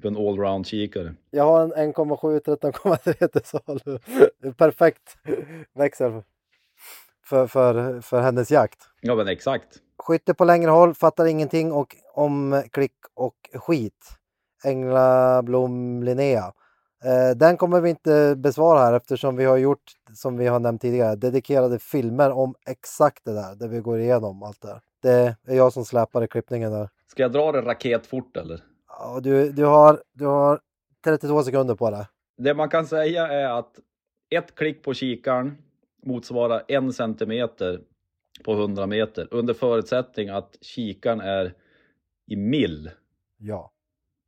För en allround kikare. Jag har en 1,7 13,3 till salu. [laughs] Perfekt växel för, för, för hennes jakt. Ja men exakt. Skytte på längre håll, fattar ingenting och om klick och skit. Änglablom Linnea. Eh, den kommer vi inte besvara här eftersom vi har gjort, som vi har nämnt tidigare, dedikerade filmer om exakt det där, där vi går igenom allt det där. Det är jag som släpar i klippningen där. Ska jag dra det raketfort eller? Ja, du, du, har, du har 32 sekunder på det. Det man kan säga är att ett klick på kikaren motsvarar en centimeter på 100 meter under förutsättning att kikaren är i mill. Ja.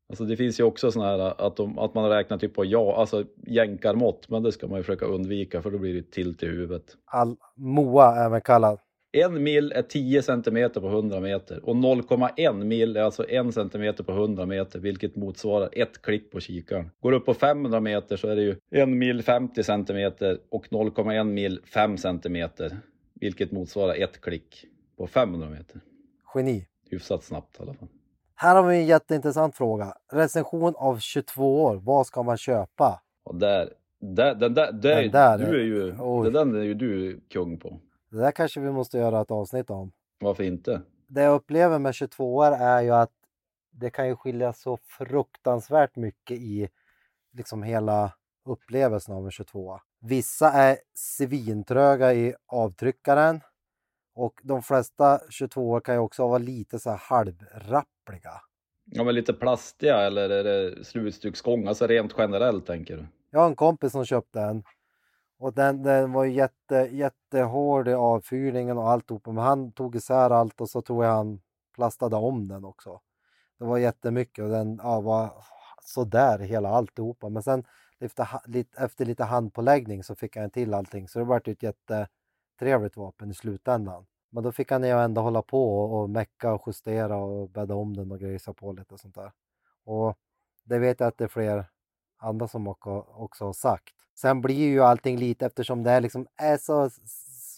Alltså det finns ju också sådana här att, de, att man räknar typ på ja, alltså jänkarmått, men det ska man ju försöka undvika för då blir det tilt i huvudet. All, MOA även kallad. En mil är 10 centimeter på 100 meter och 0,1 mil är alltså 1 centimeter på 100 meter, vilket motsvarar ett klick på kikaren. Går upp på 500 meter så är det ju 1 mil 50 centimeter och 0,1 mil 5 centimeter vilket motsvarar ett klick på 500 meter. Geni. Hyfsat snabbt i alla fall. Här har vi en jätteintressant fråga. Recension av 22 år. Vad ska man köpa? Och där, där, den där, där, den där du är ju, oj. den är ju du kung på. Det där kanske vi måste göra ett avsnitt om. Varför inte? Det jag upplever med 22 år är ju att det kan ju skilja så fruktansvärt mycket i liksom hela upplevelsen av en 22 Vissa är svintröga i avtryckaren och de flesta 22 kan ju också vara lite så här halvrappliga. Ja, men lite plastiga eller är det slutstycksgång? Alltså rent generellt tänker du? Jag har en kompis som köpte en och den, den var jätte, jättehård i avfyrningen och alltihopa. Men han tog isär allt och så tror jag han plastade om den också. Det var jättemycket och den ja, var sådär hela alltihopa. Men sen efter, efter lite handpåläggning så fick han till allting. Så det vart ett jättetrevligt vapen i slutändan. Men då fick han ju ändå hålla på och mecka och justera och bädda om den och grejsa på lite och sånt där. Och det vet jag att det är fler andra som också har sagt. Sen blir ju allting lite eftersom det liksom är så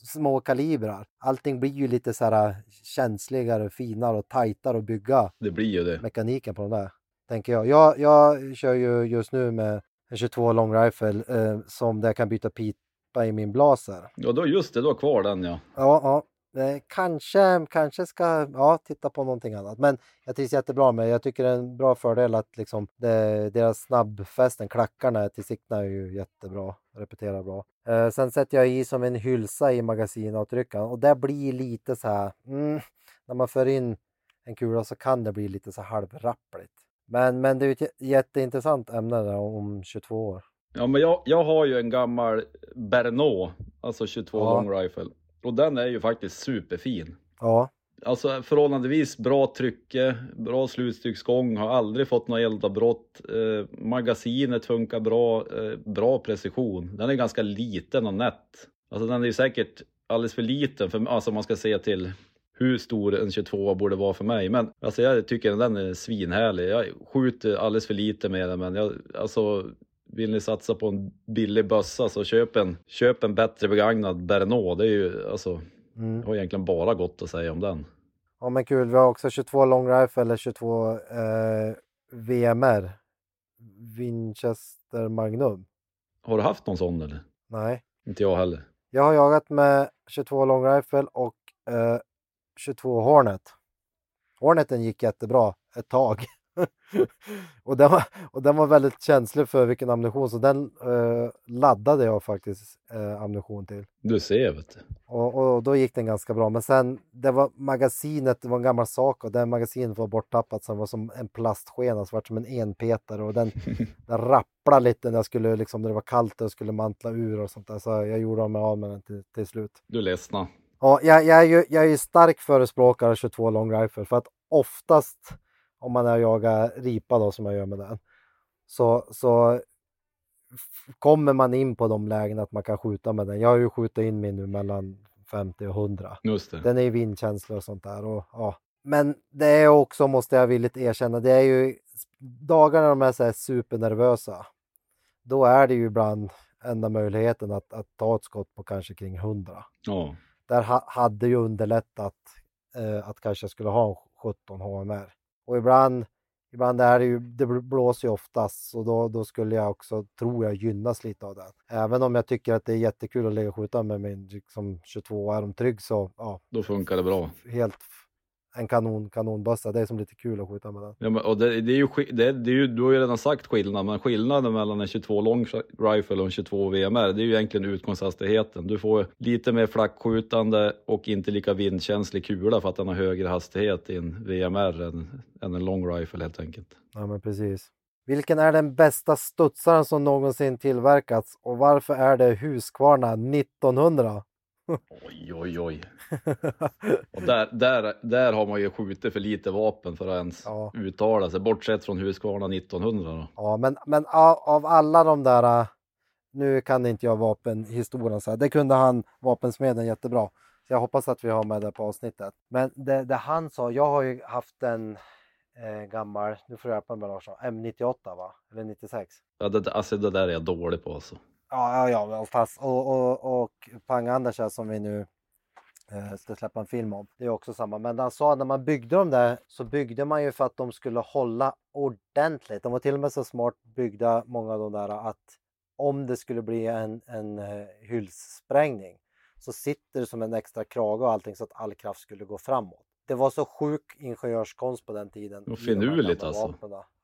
små kalibrar. Allting blir ju lite så här känsligare, finare och tajtare att bygga. Det blir ju det. Mekaniken på de där, tänker jag. Jag, jag kör ju just nu med en 22 long rifle eh, som där jag kan byta pipa i min blaser. Ja, då just det, du har kvar den ja. Ja, ja. Eh, kanske, kanske ska ja, titta på någonting annat. Men jag trivs jättebra med Jag tycker det är en bra fördel att liksom det, deras snabbfästen, klackarna till sikten är ju jättebra. Repeterar bra. Eh, sen sätter jag i som en hylsa i magasinavtryckaren och det blir lite så här. Mm, när man för in en kula så kan det bli lite så halvrappligt. Men, men det är ett jätteintressant ämne där om 22 år. Ja, men jag, jag har ju en gammal Bernot, alltså 22 ja. long rifle. Och den är ju faktiskt superfin. Ja. Alltså förhållandevis bra trycke, bra slutstycksgång, har aldrig fått något eldavbrott. Eh, magasinet funkar bra, eh, bra precision. Den är ganska liten och nätt. Alltså den är ju säkert alldeles för liten för alltså man ska se till hur stor en 22 borde vara för mig. Men alltså jag tycker den är svinhärlig. Jag skjuter alldeles för lite med den men jag, alltså vill ni satsa på en billig bössa så köp en, köp en bättre begagnad Bernod. Det är ju alltså, mm. har egentligen bara gott att säga om den. Ja men kul, vi har också 22 long rifle eller 22 eh, VMR. Winchester Magnum. Har du haft någon sån eller? Nej. Inte jag heller. Jag har jagat med 22 long rifle och eh, 22 Hornet. Horneten gick jättebra ett tag. [laughs] och, den var, och den var väldigt känslig för vilken ammunition så den eh, laddade jag faktiskt eh, ammunition till. Du ser vet du. Och, och, då gick den ganska bra. Men sen det var magasinet, det var en gammal sak och det magasinet var borttappat så det var som en plastskena, så var som en enpetare och den, [laughs] den rapplade lite när jag skulle liksom när det var kallt och skulle mantla ur och sånt där. Så jag gjorde mig av med den till, till slut. Du ledsna. Ja, jag, jag, är ju, jag är ju stark förespråkare av 22 long rifle för att oftast om man är jagar ripa då som jag gör med den, så, så kommer man in på de lägena att man kan skjuta med den. Jag har ju skjutit in min nu mellan 50 och 100. Just det. Den är ju vindkänslig och sånt där. Och, ja. Men det är också, måste jag villigt erkänna, det är ju dagarna de är så här supernervösa. Då är det ju ibland enda möjligheten att, att ta ett skott på kanske kring 100. Ja. Där ha, hade ju underlättat eh, att kanske skulle ha 17 HMR. Och ibland, ibland är det ju, det blåser ju oftast och då, då skulle jag också, tror jag, gynnas lite av det. Även om jag tycker att det är jättekul att ligga och skjuta med min liksom, 22 är de trygg så ja. Då funkar det bra. Helt en kanon, kanonbössa. Det är som lite kul att skjuta med den. Ja, men, och det, det är ju, det, det är ju, du har ju redan sagt skillnaden, men skillnaden mellan en 22 long rifle och en 22 VMR, det är ju egentligen utgångshastigheten. Du får lite mer flackskjutande och inte lika vindkänslig kula för att den har högre hastighet i en VMR än, än en long rifle helt enkelt. Ja, men precis. Vilken är den bästa studsaren som någonsin tillverkats och varför är det Husqvarna 1900? Oj, oj, oj. [laughs] Och där, där, där har man ju skjutit för lite vapen för att ens ja. uttala sig, bortsett från Husqvarna 1900. Då. Ja, men, men av, alla de där, nu kan inte jag vapenhistorien så här, det kunde han, vapensmeden jättebra. Så jag hoppas att vi har med det på avsnittet. Men det, det han sa, jag har ju haft en eh, gammal, nu får du hjälpa mig Larsson, M98 va? Eller 96? Ja, det, alltså det där är jag dålig på alltså. Ja, ja, ja fast och, och, och Pang-Anders som vi nu eh, ska släppa en film om. Det är också samma. Men han sa att när man byggde dem där så byggde man ju för att de skulle hålla ordentligt. De var till och med så smart byggda, många av de där, att om det skulle bli en, en uh, hylssprängning så sitter det som en extra krage och allting så att all kraft skulle gå framåt. Det var så sjuk ingenjörskonst på den tiden. Och finurligt alltså.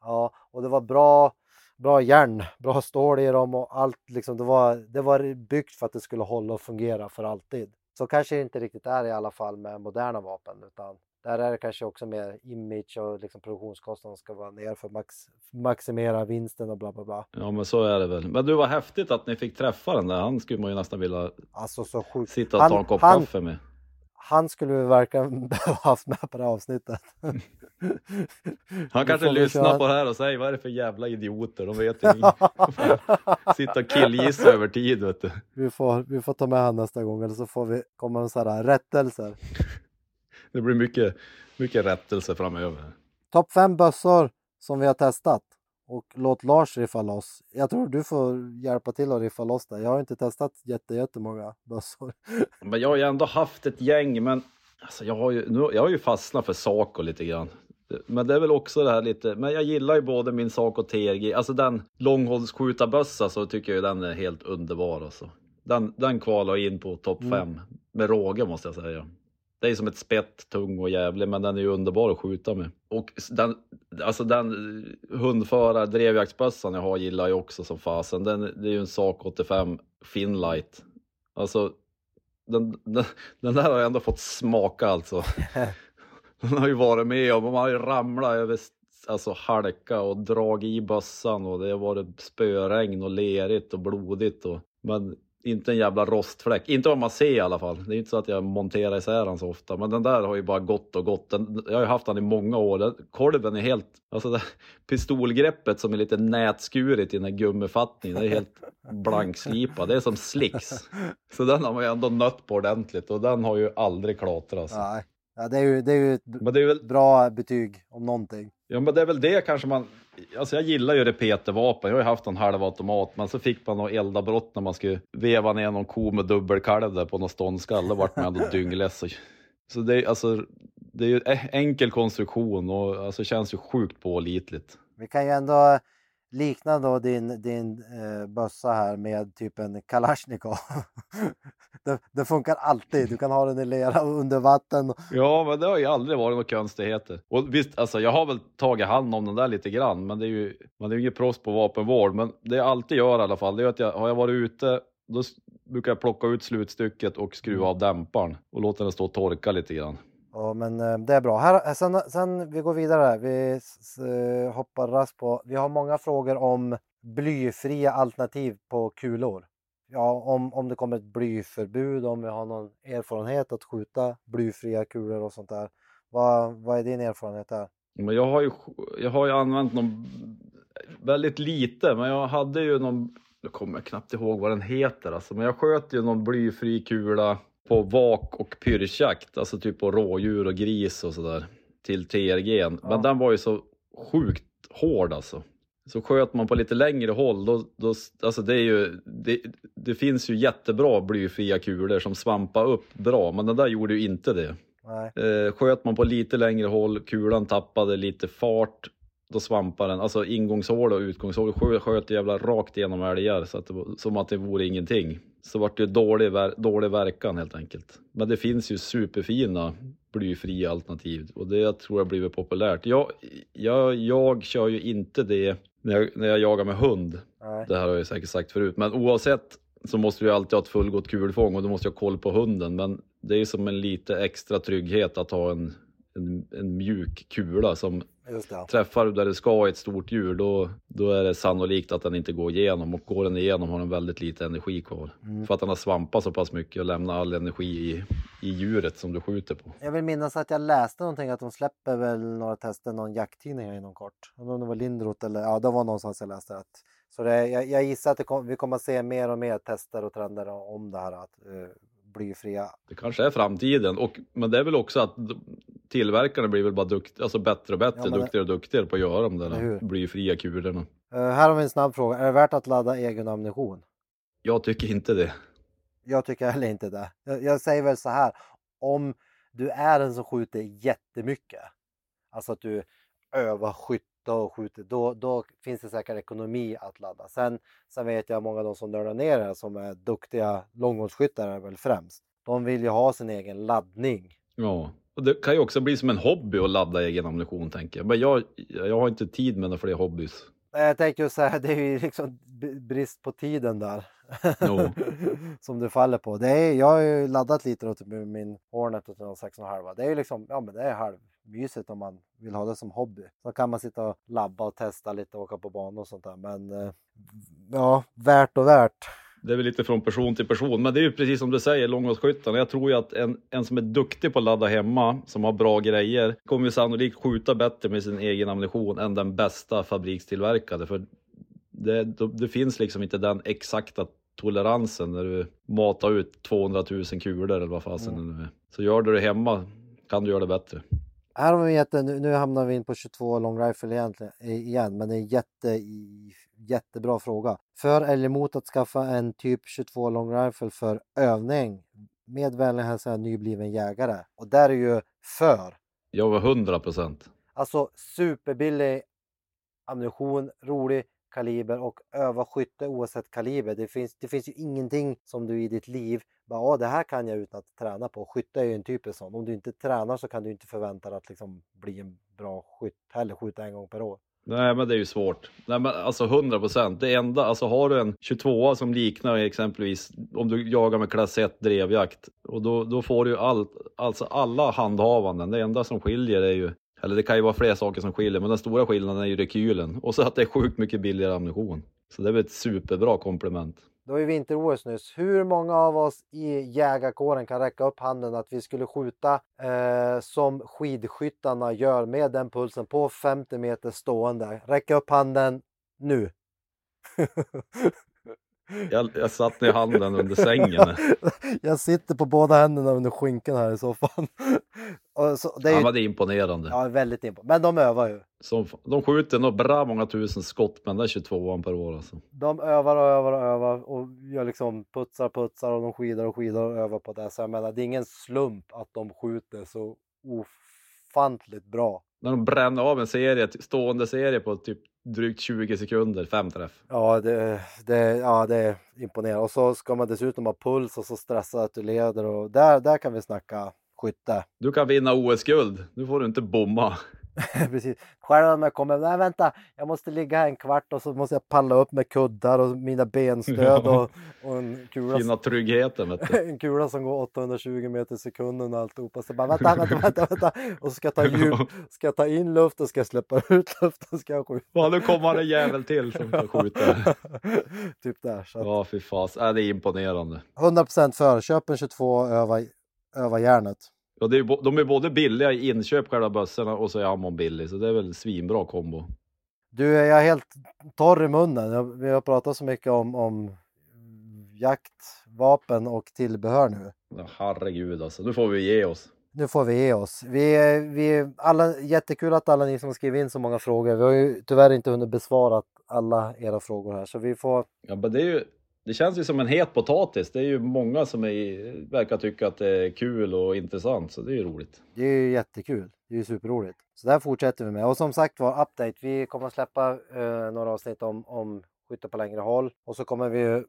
Ja, och det var bra bra järn, bra stål i dem och allt liksom. Det var, det var byggt för att det skulle hålla och fungera för alltid. Så kanske det inte riktigt är i alla fall med moderna vapen utan där är det kanske också mer image och liksom produktionskostnaden ska vara ner för att max, maximera vinsten och bla bla bla. Ja men så är det väl. Men du var häftigt att ni fick träffa den där. Han skulle man ju nästan vilja Alltså sitta och Han- ta en kopp han- kaffe med. Han skulle vi verkligen [laughs] behöva haft med på det här avsnittet. Han kanske lyssnar köra- på det här och säger vad är det för jävla idioter? De vet [laughs] ingenting. [laughs] Sitta och killgissa över tid vet du. vi, får, vi får ta med han nästa gång eller så får vi komma med sådana här rättelser. Det blir mycket, mycket rättelse framöver. Topp fem bössor som vi har testat. Och låt Lars riffa loss. Jag tror du får hjälpa till att riffa loss där. Jag har inte testat jätte, jättemånga [laughs] bössor. Men jag har ju ändå haft ett gäng, men alltså jag, har ju, nu, jag har ju fastnat för Saco lite grann. Men det är väl också det här lite, men jag gillar ju både min Saco TRG, alltså den långhållsskjutarbössa så tycker jag ju den är helt underbar alltså. Den, den kvalar in på topp Mm. fem med råge måste jag säga. Det är som ett spett, tung och jävlig, men den är ju underbar att skjuta med. Och den, alltså den hundförar drevjaktsbössan jag har gillar jag också som fasen. Den, det är ju en Saco 85 Finlight. Alltså den, den, den där har jag ändå fått smaka alltså. [laughs] Den har ju varit med om, man har ju ramlat över alltså halka och dragit i bössan och det har varit spöregn och lerigt och blodigt. Och, men inte en jävla rostfläck, inte vad man ser i alla fall. Det är inte så att jag monterar isär den så ofta, men den där har ju bara gått och gått. Den, jag har ju haft den i många år. Den, kolven är helt, alltså det, [laughs] pistolgreppet som är lite nätskuret i den här gummifattningen, det är helt [laughs] blankslipad. Det är som slicks. Så den har man ju ändå nött på ordentligt och den har ju aldrig klatrat. Alltså. Nej, ja, det, är ju, det är ju ett det är väl bra betyg om någonting. Ja men det är väl det kanske man, alltså jag gillar ju repetervapen, jag har ju haft en halvautomat men så fick man något eldabrott när man skulle veva ner någon ko med dubbelkalv där på någon ståndskall, då vart man ändå dyngless. Så det är alltså, det är ju enkel konstruktion och alltså känns ju sjukt pålitligt. Vi kan ju ändå likna då din, din eh, bössa här med typ en Kalashnikov. [laughs] det, det funkar alltid. Du kan ha den i lera och under vatten. Ja men det har ju aldrig varit några konstigheter. Och visst, alltså jag har väl tagit hand om den där lite grann, men det är ju, man är ju ingen proffs på vapenvård. Men det jag alltid gör i alla fall, det är att jag, har jag varit ute, då brukar jag plocka ut slutstycket och skruva av dämparen och låta den stå och torka lite grann. Ja, men eh, det är bra. Här, eh, sen, sen vi går vidare. Vi eh, hoppar raskt på. Vi har många frågor om blyfria alternativ på kulor. Ja, om, om det kommer ett blyförbud, om vi har någon erfarenhet att skjuta blyfria kulor och sånt där. Vad, vad är din erfarenhet där? Men jag har ju, jag har ju använt någon väldigt lite, men jag hade ju någon, jag kommer knappt ihåg vad den heter alltså, men jag sköt ju någon blyfri kula på vak och pyrschjakt, alltså typ på rådjur och gris och sådär till TRG. Men Ja. den var ju så sjukt hård alltså. Så sköt man på lite längre håll, då, då, alltså det, är ju, det, det finns ju jättebra blyfria kulor som svampar upp bra, men den där gjorde ju inte det. Eh, sköt man på lite längre håll, kulan tappade lite fart, då svampade den. Alltså ingångshål och utgångshål skö- sköt jävla rakt igenom älgar så att det som att det vore ingenting. Så vart det dålig, dålig verkan helt enkelt. Men det finns ju superfina blyfria alternativ och det tror jag blivit populärt. Jag, jag, jag kör ju inte det när jag, när jag jagar med hund. Nej. Det här har jag säkert sagt förut, men oavsett så måste ju alltid ha ett fullgott kulfång och du måste ha koll på hunden. Men det är som en lite extra trygghet att ha en, en, en mjuk kula som träffar du där det ska i ett stort djur, då, då är det sannolikt att den inte går igenom och går den igenom har den väldigt lite energi kvar. För att den har svampat så pass mycket och lämnat all energi i, i djuret som du skjuter på. Jag vill minnas att jag läste någonting att de släpper väl några tester, någon jakttidning här inom kort. Om det var Lindroth eller ja, det var någonstans jag läste det. Så det, jag, jag gissar att det kom, vi kommer att se mer och mer tester och trender om det här att uh, blyfria. Det kanske är framtiden, och, men det är väl också att tillverkarna blir väl bara dukt, alltså bättre och bättre, Ja, men det- duktigare och duktigare på att göra de där blyfria kulorna. Eh, här har vi en snabb fråga. Är det värt att ladda egen ammunition? Jag tycker inte det. Jag tycker heller inte det. Jag, jag säger väl så här. Om du är en som skjuter jättemycket, alltså att du övar skytte och skjuter, då, då finns det säkert ekonomi att ladda. Sen, sen vet jag många av de som nördar ner det, som är duktiga långhållsskyttar väl främst. De vill ju ha sin egen laddning. Ja, och det kan ju också bli som en hobby att ladda egen ammunition tänker jag. Men jag, jag har inte tid med några fler hobbys. Jag tänker säga, [laughs] det är ju liksom brist på tiden där. Jo. [laughs] som det faller på. Det är, jag har ju laddat lite då med min Hornet och 6,5. Det är ju liksom, ja men det är halvmysigt om man vill ha det som hobby. Så kan man sitta och labba och testa lite och åka på banor och sånt där. Men eh, ja, värt och värt. Det är väl lite från person till person, men det är ju precis som du säger, långhållsskyttarna. Jag tror ju att en, en som är duktig på att ladda hemma, som har bra grejer, kommer ju sannolikt skjuta bättre med sin egen ammunition än den bästa fabrikstillverkade. För det, det finns liksom inte den exakta toleransen när du matar ut 200 000 kulor eller vad fasen mm. det nu är. Så gör du det hemma kan du göra det bättre. Här har vi jätte, nu hamnar vi in på 22 long rifle egentligen, igen, men det är en jätte, jättebra fråga. För eller emot att skaffa en typ 22 long rifle för övning? Med vänlig hälsning nybliven jägare. Och där är ju för. Jag var 100 procent. Alltså superbillig ammunition, rolig, kaliber och öva skytte oavsett kaliber. Det finns, det finns ju ingenting som du i ditt liv bara, det här kan jag utan att träna på. Skytte är ju en typisk sån. Om du inte tränar så kan du inte förvänta dig att liksom bli en bra skytt heller, skjuta en gång per år. Nej, men det är ju svårt. Nej, men alltså 100 procent. Det enda, alltså har du en 22 som liknar exempelvis om du jagar med klass 1 drevjakt och då, då får du ju allt, alltså alla handhavanden. Det enda som skiljer är ju eller det kan ju vara fler saker som skiljer, men den stora skillnaden är ju rekylen och så att det är sjukt mycket billigare ammunition. Så det är väl ett superbra komplement. Det var ju vinter-OS nyss. Hur många av oss i jägarkåren kan räcka upp handen att vi skulle skjuta eh, som skidskyttarna gör med den pulsen på 50 meter stående? Räcka upp handen nu! [laughs] Jag, jag satt ner handen under sängen. [laughs] jag sitter på båda händerna under skinkan här i soffan. [laughs] så, det är, ja, men det är imponerande. Ja, väldigt imponerande. Men de övar ju. Så, de skjuter nog bra många tusen skott med den där 22an per år. Alltså. De övar och övar och övar och gör liksom putsar putsar och de skidar och skidar och övar på det. Så jag menar, det är ingen slump att de skjuter så ofantligt bra. När de bränner av en serie, stående serie på typ drygt 20 sekunder, fem träff. Ja, det, det, ja, det är imponerande. Och så ska man dessutom ha puls och så stressa att du leder och där, där kan vi snacka skytte. Du kan vinna OS-guld, nu får du inte bomma. [laughs] Precis. Själv när jag kommer, nej vänta, jag måste ligga här en kvart och så måste jag palla upp med kuddar och mina [laughs] benstöd och, och en kula. Finna tryggheten vet du. [laughs] en kula som går 820 meter i sekunden och alltihopa. Så bara vänta, vänta, vänta, vänta. Och så ska jag ta djup, ska jag ta in luft och ska jag släppa ut luft och ska jag skjuta. Ja, nu kommer en jävel till som ska skjuta. typ där. Så att... Ja, fy fas. Äh, det är imponerande. 100% för. Köp en 22 och öva, öva järnet. Ja, det är, de är både billiga i inköp, själva bössorna, och så är ammon billig. Så det är väl svinbra kombo. Du, jag är helt torr i munnen. Vi har pratat så mycket om, om jakt, vapen och tillbehör nu. Ja, herregud alltså, nu får vi ge oss. Nu får vi ge oss. Vi, vi, alla, jättekul att alla ni som skriver in så många frågor. Vi har ju tyvärr inte hunnit besvara alla era frågor här så vi får... Ja men det är ju det känns ju som en het potatis. Det är ju många som är, verkar tycka att det är kul och intressant, så det är ju roligt. Det är ju jättekul. Det är ju superroligt. Så där fortsätter vi med. Och som sagt var, update. Vi kommer att släppa eh, några avsnitt om, om skytte på längre håll och så kommer vi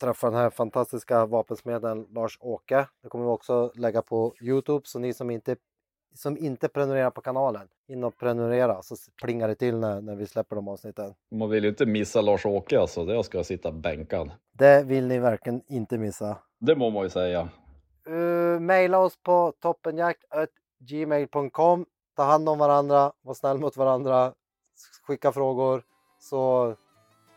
träffa den här fantastiska vapensmeden Lars-Åke. Det kommer vi också lägga på Youtube, så ni som inte som inte prenumererar på kanalen, in och prenumerera så plingar det till när, när vi släpper de avsnitten. Man vill ju inte missa Lars-Åke alltså, det ska sitta bänkad. Det vill ni verkligen inte missa. Det må man ju säga. Uh, maila oss på toppenjakt.gmail.com Ta hand om varandra, var snäll mot varandra, skicka frågor så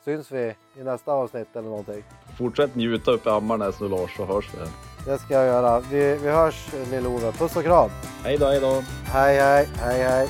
syns vi i nästa avsnitt eller någonting. Fortsätt njuta uppe i Ammarnäs nu Lars så hörs vi. Det ska jag göra. Vi, vi hörs Lill-Ove. Puss och kram! Hej då, hej då! Hej, hej, hej, hej!